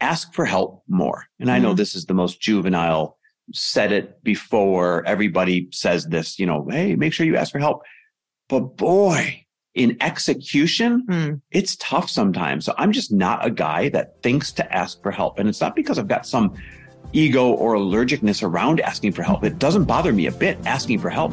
ask for help more. And I know Mhm. this is the most juvenile said it before. Everybody says this, you know, hey, make sure you ask for help. But boy, in execution, Hmm. it's tough sometimes. So I'm just not a guy that thinks to ask for help. And it's not because I've got some ego or allergicness around asking for help. It doesn't bother me a bit asking for help.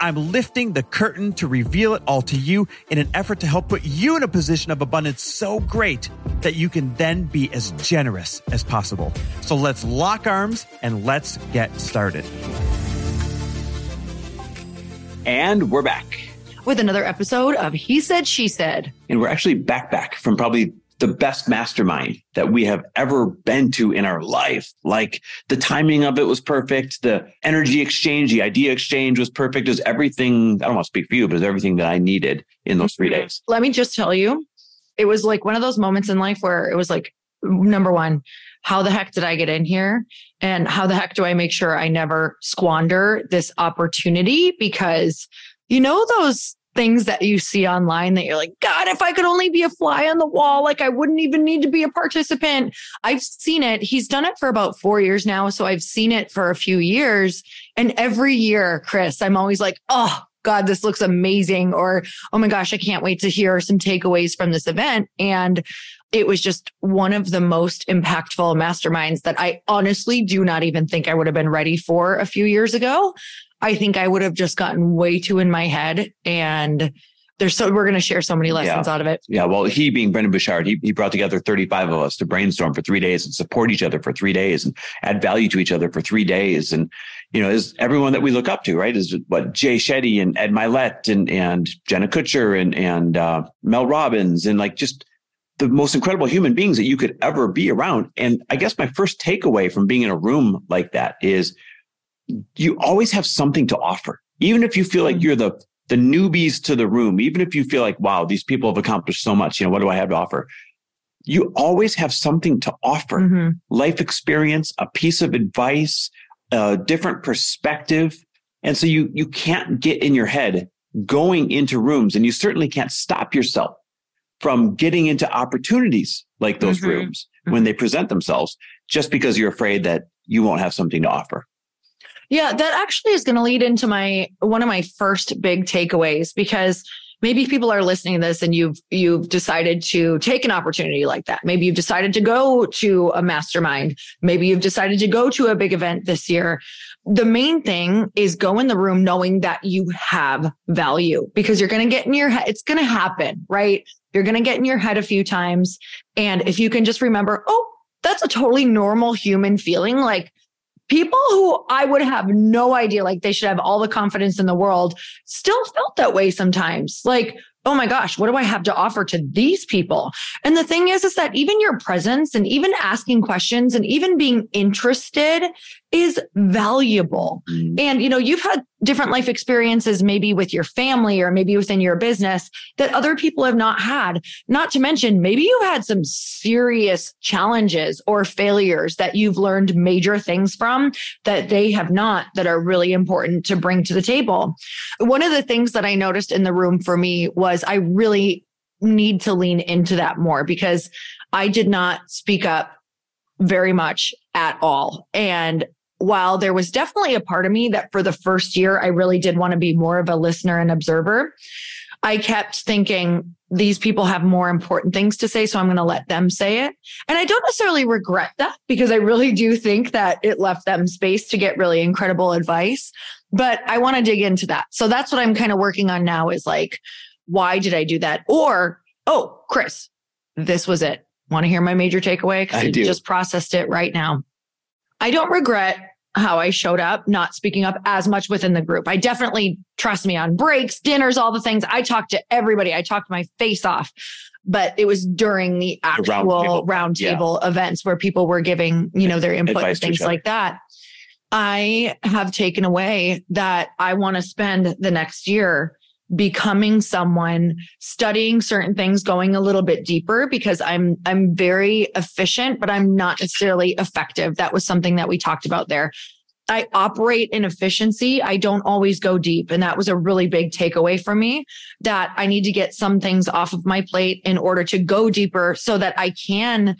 I'm lifting the curtain to reveal it all to you in an effort to help put you in a position of abundance so great that you can then be as generous as possible. So let's lock arms and let's get started. And we're back. With another episode of He Said, She Said. And we're actually back, back from probably the best mastermind that we have ever been to in our life. Like the timing of it was perfect. The energy exchange, the idea exchange was perfect. It was everything. I don't want to speak for you, but it was everything that I needed in those three mm-hmm. days. Let me just tell you, it was like one of those moments in life where it was like, number one, how the heck did I get in here? And how the heck do I make sure I never squander this opportunity? Because you know, those things that you see online that you're like, God, if I could only be a fly on the wall, like I wouldn't even need to be a participant. I've seen it. He's done it for about four years now. So I've seen it for a few years. And every year, Chris, I'm always like, oh, God, this looks amazing. Or, oh my gosh, I can't wait to hear some takeaways from this event. And it was just one of the most impactful masterminds that I honestly do not even think I would have been ready for a few years ago. I think I would have just gotten way too in my head. And there's so we're going to share so many lessons out of it. Yeah. Well, he being Brendon Burchard, he, he brought together 35 of us to brainstorm for three days and support each other for three days and add value to each other for three days. And, you know, is everyone that we look up to, right? Is what Jay Shetty and Ed Mylett and, and Jenna Kutcher and, and, uh, Mel Robbins and like just the most incredible human beings that you could ever be around. And I guess my first takeaway from being in a room like that is you always have something to offer. Even if you feel like you're the the newbies to the room, even if you feel like, wow, these people have accomplished so much, you know, what do I have to offer? You always have something to offer. Mhm. Life experience, a piece of advice, a different perspective. And so you you can't get in your head going into rooms and you certainly can't stop yourself from getting into opportunities like those Mhm. rooms when they present themselves just because you're afraid that you won't have something to offer. Yeah, that actually is going to lead into my one of my first big takeaways because maybe people are listening to this and you've you've decided to take an opportunity like that. Maybe you've decided to go to a mastermind. Maybe you've decided to go to a big event this year. The main thing is go in the room knowing that you have value because you're going to get in your head. It's going to happen, right? You're going to get in your head a few times. And if you can just remember, oh, that's a totally normal human feeling. Like people who I would have no idea, like they should have all the confidence in the world, still felt that way sometimes. Like, oh my gosh, what do I have to offer to these people? And the thing is, is that even your presence and even asking questions and even being interested is valuable. Mm-hmm. And, you know, you've had different life experiences, maybe with your family or maybe within your business that other people have not had. Not to mention, maybe you've had some serious challenges or failures that you've learned major things from that they have not, that are really important to bring to the table. One of the things that I noticed in the room for me was I really need to lean into that more because I did not speak up very much at all. And while there was definitely a part of me that for the first year, I really did want to be more of a listener and observer, I kept thinking these people have more important things to say. So I'm going to let them say it. And I don't necessarily regret that because I really do think that it left them space to get really incredible advice. But I want to dig into that. So that's what I'm kind of working on now is like, why did I do that? Or, oh, Chris, this was it. Want to hear my major takeaway? I Because do. just processed it right now. I don't regret how I showed up, not speaking up as much within the group. I definitely trust me on breaks, dinners, all the things. I talked to everybody. I talked my face off, but it was during the actual roundtable yeah. events where people were giving, you know, their input and things like that. I have taken away that I want to spend the next year becoming someone studying certain things going a little bit deeper because i'm i'm very efficient but i'm not necessarily effective. That was something that we talked about there. I operate in efficiency. I don't always go deep and that was a really big takeaway for me that i need to get some things off of my plate in order to go deeper so that i can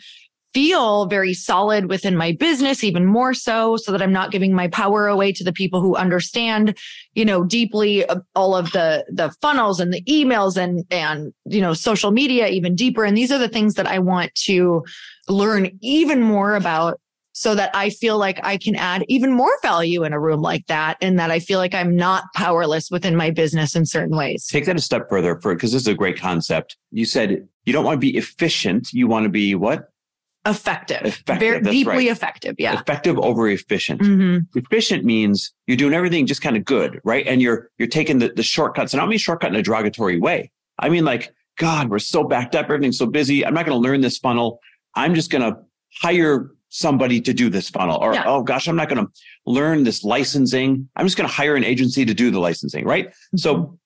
feel very solid within my business, even more so, so that I'm not giving my power away to the people who understand, you know, deeply uh, all of the, the funnels and the emails and, and, you know, social media even deeper. And these are the things that I want to learn even more about so that I feel like I can add even more value in a room like that and that I feel like I'm not powerless within my business in certain ways. Take that a step further for because this is a great concept. You said you don't want to be efficient, you want to be what? Effective, effective very deeply right. effective. Yeah. Effective over efficient. Mm-hmm. Efficient means you're doing everything just kind of good, right? And you're, you're taking the, the shortcuts and I don't mean shortcut in a derogatory way. I mean, like, God, we're so backed up. Everything's so busy. I'm not going to learn this funnel. I'm just going to hire somebody to do this funnel or, yeah. oh gosh, I'm not going to learn this licensing. I'm just going to hire an agency to do the licensing, right? Mm-hmm. So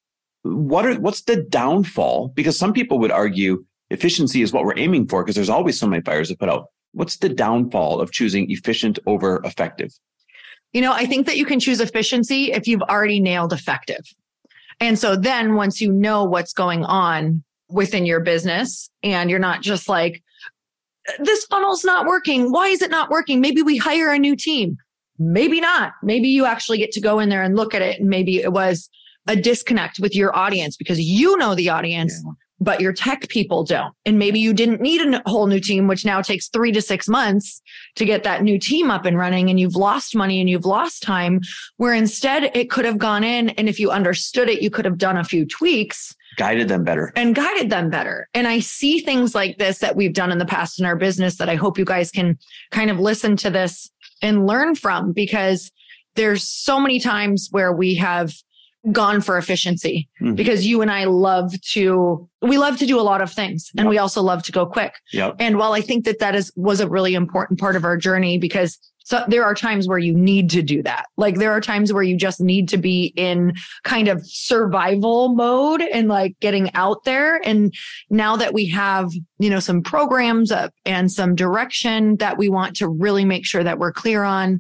what are, what's the downfall? Because some people would argue efficiency is what we're aiming for because there's always so many fires to put out. What's the downfall of choosing efficient over effective? You know, I think that you can choose efficiency if you've already nailed effective. And so then once you know what's going on within your business and you're not just like, this funnel's not working. Why is it not working? Maybe we hire a new team. Maybe not. Maybe you actually get to go in there and look at it. And maybe it was a disconnect with your audience because you know the audience yeah but your tech people don't. And maybe you didn't need a whole new team, which now takes three to six months to get that new team up and running. And you've lost money and you've lost time where instead it could have gone in. And if you understood it, you could have done a few tweaks, guided them better and guided them better. And I see things like this that we've done in the past in our business that I hope you guys can kind of listen to this and learn from because there's so many times where we have gone for efficiency mm-hmm. because you and I love to we love to do a lot of things and yep. we also love to go quick. Yep. And while I think that that is was a really important part of our journey because so there are times where you need to do that. Like there are times where you just need to be in kind of survival mode and like getting out there. And now that we have, you know, some programs up and some direction that we want to really make sure that we're clear on,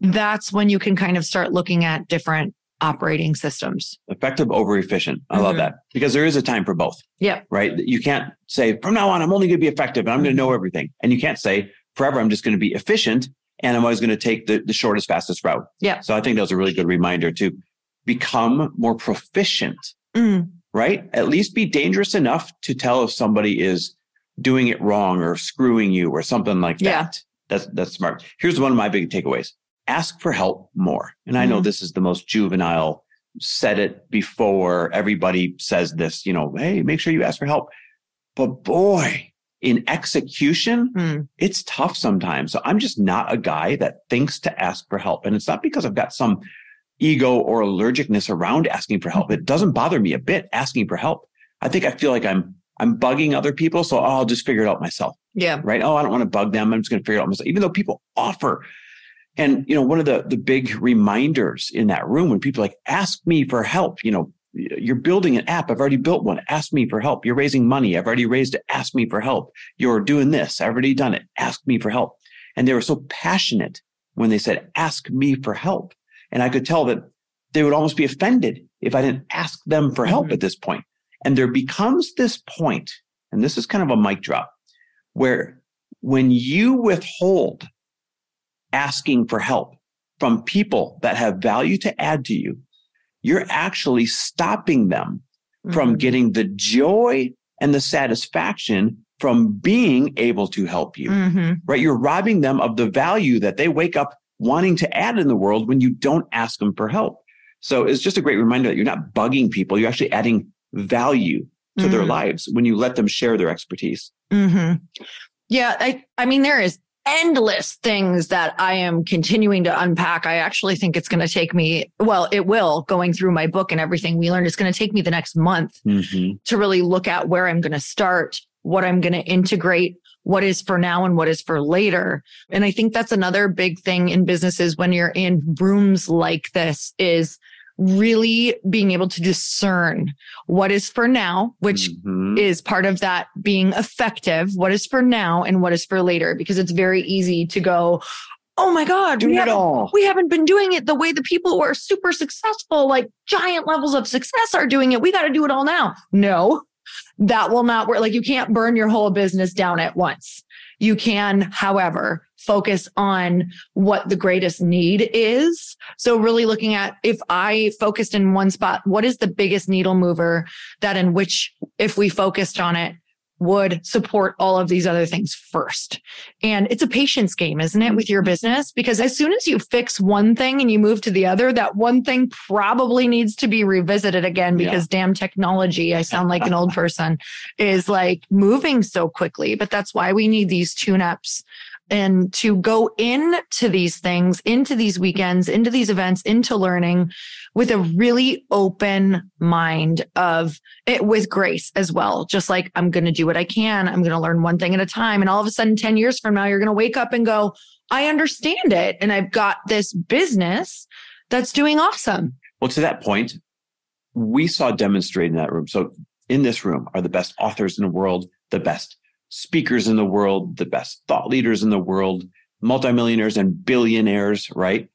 that's when you can kind of start looking at different operating systems. Effective over efficient. I mm-hmm. love that because there is a time for both. Yeah. Right. You can't say from now on, I'm only going to be effective and I'm going to know mm-hmm. everything. And you can't say forever, I'm just going to be efficient and I'm always going to take the, the shortest, fastest route. Yeah. So I think that was a really good reminder to become more proficient, mm. right? At least be dangerous enough to tell if somebody is doing it wrong or screwing you or something like that. Yeah. That's, that's smart. Here's one of my big takeaways ask for help more. And I know mm-hmm. this is the most juvenile, said it before everybody says this, you know, hey, make sure you ask for help. But boy, in execution, mm. it's tough sometimes. So I'm just not a guy that thinks to ask for help. And it's not because I've got some ego or allergicness around asking for help. It doesn't bother me a bit asking for help. I think I feel like I'm I'm bugging other people, so oh, I'll just figure it out myself. Yeah. Right. Oh, I don't want to bug them. I'm just going to figure it out myself. Even though people offer and, you know, one of the, the big reminders in that room when people like, ask me for help, you know, you're building an app. I've already built one. Ask me for help. You're raising money. I've already raised it. Ask me for help. You're doing this. I've already done it. Ask me for help. And they were so passionate when they said, ask me for help. And I could tell that they would almost be offended if I didn't ask them for help mm-hmm. at this point. And there becomes this point, and this is kind of a mic drop, where when you withhold asking for help from people that have value to add to you, you're actually stopping them mm-hmm. from getting the joy and the satisfaction from being able to help you, mm-hmm. right? You're robbing them of the value that they wake up wanting to add in the world when you don't ask them for help. So it's just a great reminder that you're not bugging people. You're actually adding value to mm-hmm. their lives when you let them share their expertise. Mm-hmm. Yeah. I, I mean, there is endless things that I am continuing to unpack. I actually think it's going to take me, well, it will going through my book and everything we learned. It's going to take me the next month mm-hmm. to really look at where I'm going to start, what I'm going to integrate, what is for now and what is for later. And I think that's another big thing in businesses when you're in rooms like this is really being able to discern what is for now, which mm-hmm. is part of that being effective, what is for now and what is for later, because it's very easy to go, Oh my God, Do we, it all. we haven't been doing it the way the people who are super successful, like giant levels of success are doing it. We got to do it all now. No, that will not work. Like you can't burn your whole business down at once. You can, however, focus on what the greatest need is. So really looking at if I focused in one spot, what is the biggest needle mover that in which if we focused on it, would support all of these other things first. And it's a patience game, isn't it, with your mm-hmm. business? Because as soon as you fix one thing and you move to the other, that one thing probably needs to be revisited again because yeah. damn technology, I sound like an old person, is like moving so quickly. But that's why we need these tune ups and to go into these things, into these weekends, into these events, into learning with a really open mind of it with grace as well. Just like I'm going to do what I can. I'm going to learn one thing at a time. And all of a sudden, 10 years from now, you're going to wake up and go, I understand it. And I've got this business that's doing awesome. Well, to that point, we saw demonstrated in that room. So in this room are the best authors in the world, the best speakers in the world, the best thought leaders in the world, multimillionaires and billionaires, right?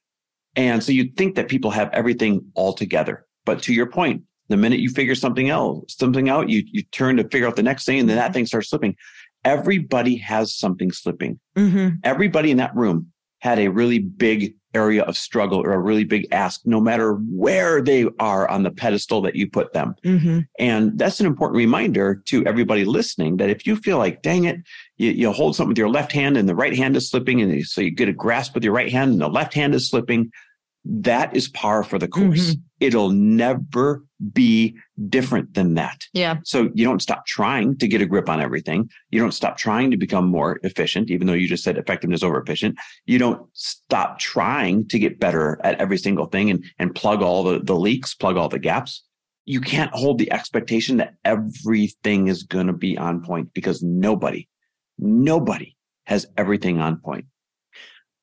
And so you'd think that people have everything all together. But to your point, the minute you figure something else, something out, you you turn to figure out the next thing, and then that thing starts slipping. Everybody has something slipping. Mm-hmm. Everybody in that room had a really big area of struggle or a really big ask, no matter where they are on the pedestal that you put them. Mm-hmm. And that's an important reminder to everybody listening that if you feel like, dang it, you, you hold something with your left hand and the right hand is slipping, and so you get a grasp with your right hand and the left hand is slipping, that is par for the course. Mm-hmm. It'll never be different than that. Yeah. So you don't stop trying to get a grip on everything. You don't stop trying to become more efficient, even though you just said effectiveness over efficient. You don't stop trying to get better at every single thing and, and plug all the, the leaks, plug all the gaps. You can't hold the expectation that everything is going to be on point because nobody, nobody has everything on point.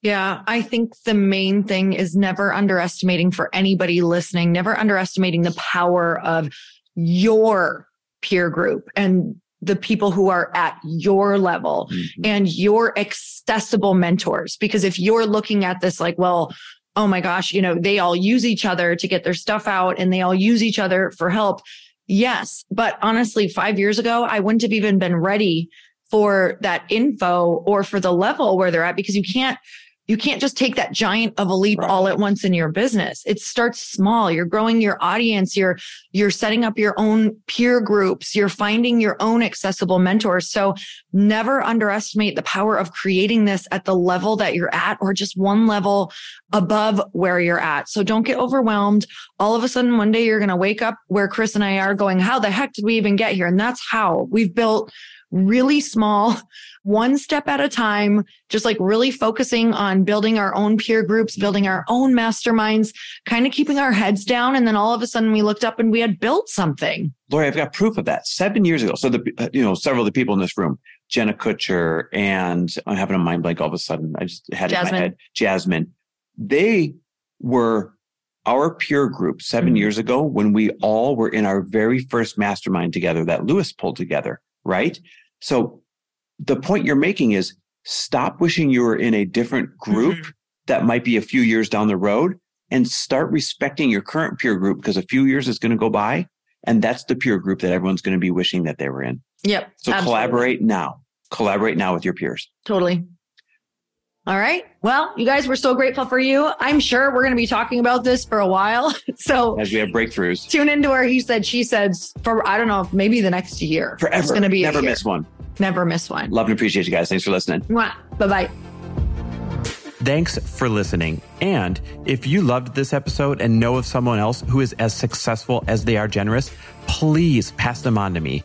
Yeah, I think the main thing is never underestimating for anybody listening, never underestimating the power of your peer group and the people who are at your level mm-hmm. and your accessible mentors. Because if you're looking at this like, well, oh my gosh, you know, they all use each other to get their stuff out and they all use each other for help. Yes. But honestly, five years ago, I wouldn't have even been ready for that info or for the level where they're at because you can't you can't just take that giant of a leap right. all at once in your business. It starts small. You're growing your audience. You're, you're setting up your own peer groups. You're finding your own accessible mentors. So never underestimate the power of creating this at the level that you're at or just one level above where you're at. So don't get overwhelmed. All of a sudden, one day you're going to wake up where Chris and I are going, how the heck did we even get here? And that's how we've built really small, one step at a time, just like really focusing on building our own peer groups, building our own masterminds, kind of keeping our heads down. And then all of a sudden we looked up and we had built something. Lori, I've got proof of that seven years ago. So the, you know, several of the people in this room, Jenna Kutcher and I'm having a mind blank all of a sudden. I just had Jasmine. it in my head. Jasmine. They were our peer group 7 mm-hmm. years ago when we all were in our very first mastermind together that Lewis pulled together right? So the point you're making is stop wishing you were in a different group mm-hmm. that might be a few years down the road and start respecting your current peer group because a few years is going to go by and that's the peer group that everyone's going to be wishing that they were in. Yep. So absolutely. collaborate now. Collaborate now with your peers. Totally. All right. Well, you guys, we're so grateful for you. I'm sure we're going to be talking about this for a while. So as we have breakthroughs, tune into our he said, she said for, I don't know, maybe the next year. Forever. It's going to be never miss one. Never miss one. Love and appreciate you guys. Thanks for listening. Bye bye. Thanks for listening. And if you loved this episode and know of someone else who is as successful as they are generous, please pass them on to me.